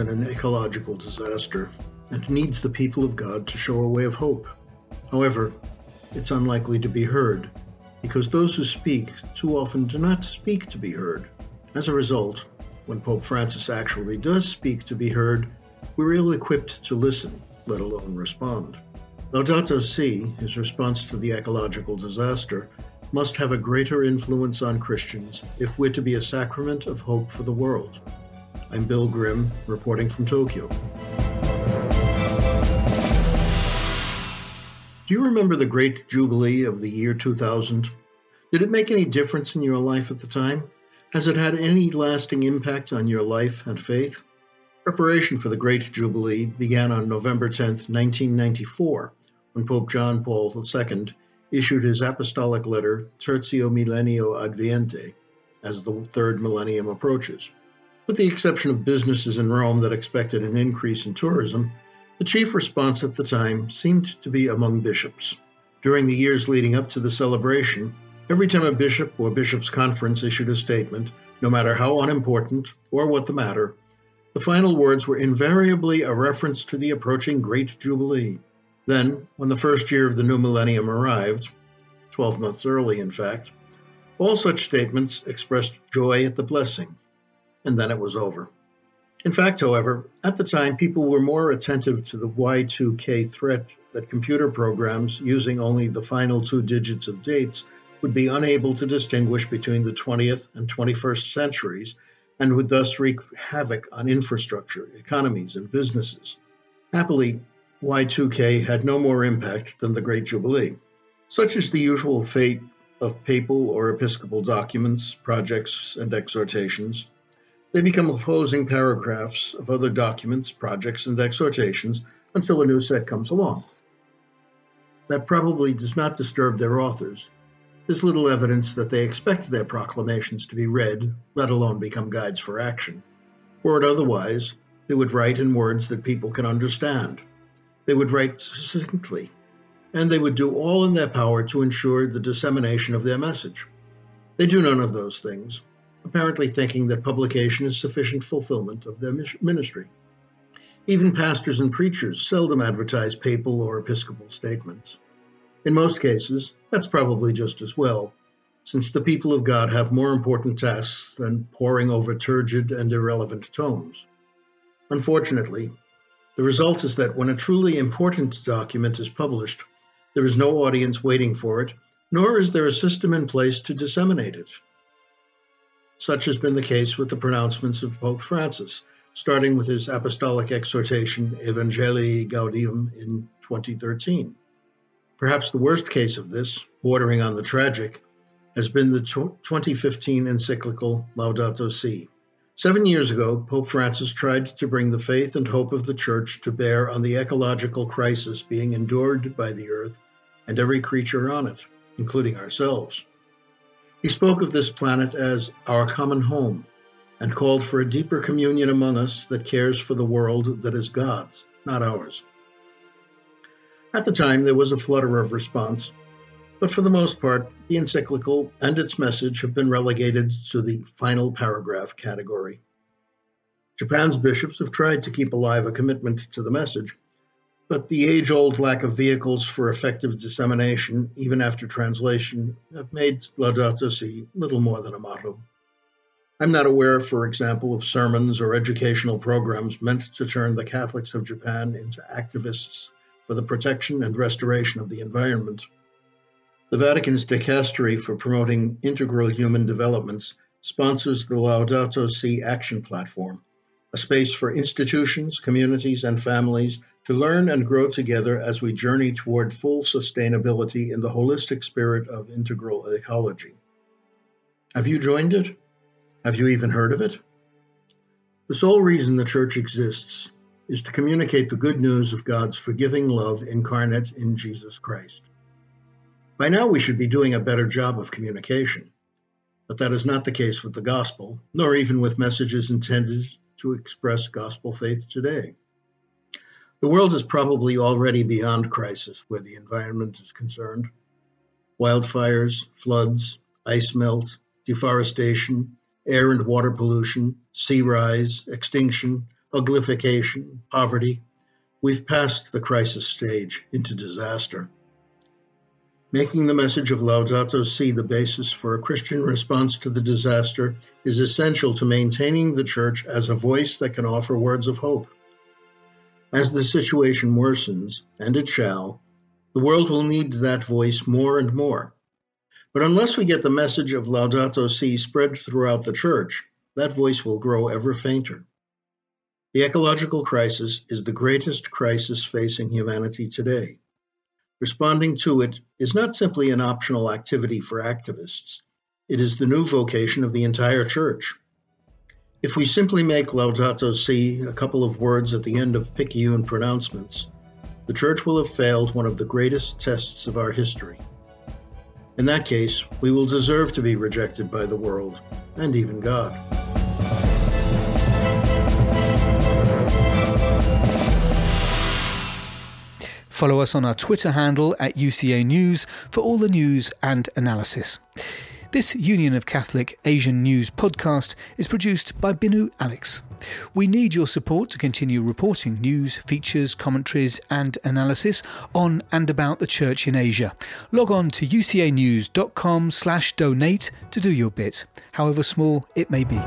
in an ecological disaster and needs the people of God to show a way of hope. However, it's unlikely to be heard because those who speak too often do not speak to be heard. As a result, when Pope Francis actually does speak to be heard, we're ill equipped to listen, let alone respond. Laudato Si, his response to the ecological disaster, must have a greater influence on Christians if we're to be a sacrament of hope for the world. I'm Bill Grimm, reporting from Tokyo. Do you remember the Great Jubilee of the year 2000? Did it make any difference in your life at the time? Has it had any lasting impact on your life and faith? Preparation for the Great Jubilee began on November 10, 1994, when Pope John Paul II issued his apostolic letter Tertio Millennio Adveniente as the third millennium approaches. With the exception of businesses in Rome that expected an increase in tourism, the chief response at the time seemed to be among bishops. During the years leading up to the celebration, every time a bishop or bishop's conference issued a statement, no matter how unimportant or what the matter, the final words were invariably a reference to the approaching Great Jubilee. Then, when the first year of the new millennium arrived, 12 months early, in fact, all such statements expressed joy at the blessing, and then it was over. In fact, however, at the time, people were more attentive to the Y2K threat that computer programs using only the final two digits of dates would be unable to distinguish between the 20th and 21st centuries and would thus wreak havoc on infrastructure, economies, and businesses. Happily, Y2K had no more impact than the Great Jubilee. Such is the usual fate of papal or episcopal documents, projects, and exhortations they become opposing paragraphs of other documents, projects, and exhortations until a new set comes along. That probably does not disturb their authors. There's little evidence that they expect their proclamations to be read, let alone become guides for action. Were it otherwise, they would write in words that people can understand. They would write succinctly, and they would do all in their power to ensure the dissemination of their message. They do none of those things, apparently thinking that publication is sufficient fulfillment of their ministry. Even pastors and preachers seldom advertise papal or episcopal statements. In most cases, that's probably just as well, since the people of God have more important tasks than poring over turgid and irrelevant tomes. Unfortunately, the result is that when a truly important document is published, there is no audience waiting for it, nor is there a system in place to disseminate it. Such has been the case with the pronouncements of Pope Francis, starting with his apostolic exhortation Evangelii Gaudium in 2013. Perhaps the worst case of this, bordering on the tragic, has been the 2015 encyclical Laudato Si. Seven years ago, Pope Francis tried to bring the faith and hope of the Church to bear on the ecological crisis being endured by the earth and every creature on it, including ourselves. He spoke of this planet as our common home and called for a deeper communion among us that cares for the world that is God's, not ours. At the time, there was a flutter of response, but for the most part, the encyclical and its message have been relegated to the final paragraph category. Japan's bishops have tried to keep alive a commitment to the message, but the age old lack of vehicles for effective dissemination, even after translation, have made Laudato Si little more than a motto. I'm not aware, for example, of sermons or educational programs meant to turn the Catholics of Japan into activists for the protection and restoration of the environment. The Vatican's dicastery for promoting integral human developments sponsors the Laudato Si Action Platform, a space for institutions, communities, and families to learn and grow together as we journey toward full sustainability in the holistic spirit of integral ecology. Have you joined it? Have you even heard of it? The sole reason the church exists is to communicate the good news of God's forgiving love incarnate in Jesus Christ. By now, we should be doing a better job of communication, but that is not the case with the gospel, nor even with messages intended to express gospel faith today. The world is probably already beyond crisis where the environment is concerned. Wildfires, floods, ice melt, deforestation, air and water pollution, sea rise, extinction, uglification, poverty, we've passed the crisis stage into disaster. Making the message of Laudato Si the basis for a Christian response to the disaster is essential to maintaining the Church as a voice that can offer words of hope. As the situation worsens, and it shall, the world will need that voice more and more. But unless we get the message of Laudato Si spread throughout the Church, that voice will grow ever fainter. The ecological crisis is the greatest crisis facing humanity today. Responding to it is not simply an optional activity for activists, it is the new vocation of the entire church. If we simply make Laudato Si a couple of words at the end of Picayune pronouncements, the church will have failed one of the greatest tests of our history. In that case, we will deserve to be rejected by the world and even God. Follow us on our Twitter handle at UCA News for all the news and analysis. This Union of Catholic Asian News podcast is produced by Binu Alex. We need your support to continue reporting news, features, commentaries, and analysis on and about the Church in Asia. Log on to ucanews.com/donate to do your bit, however small it may be.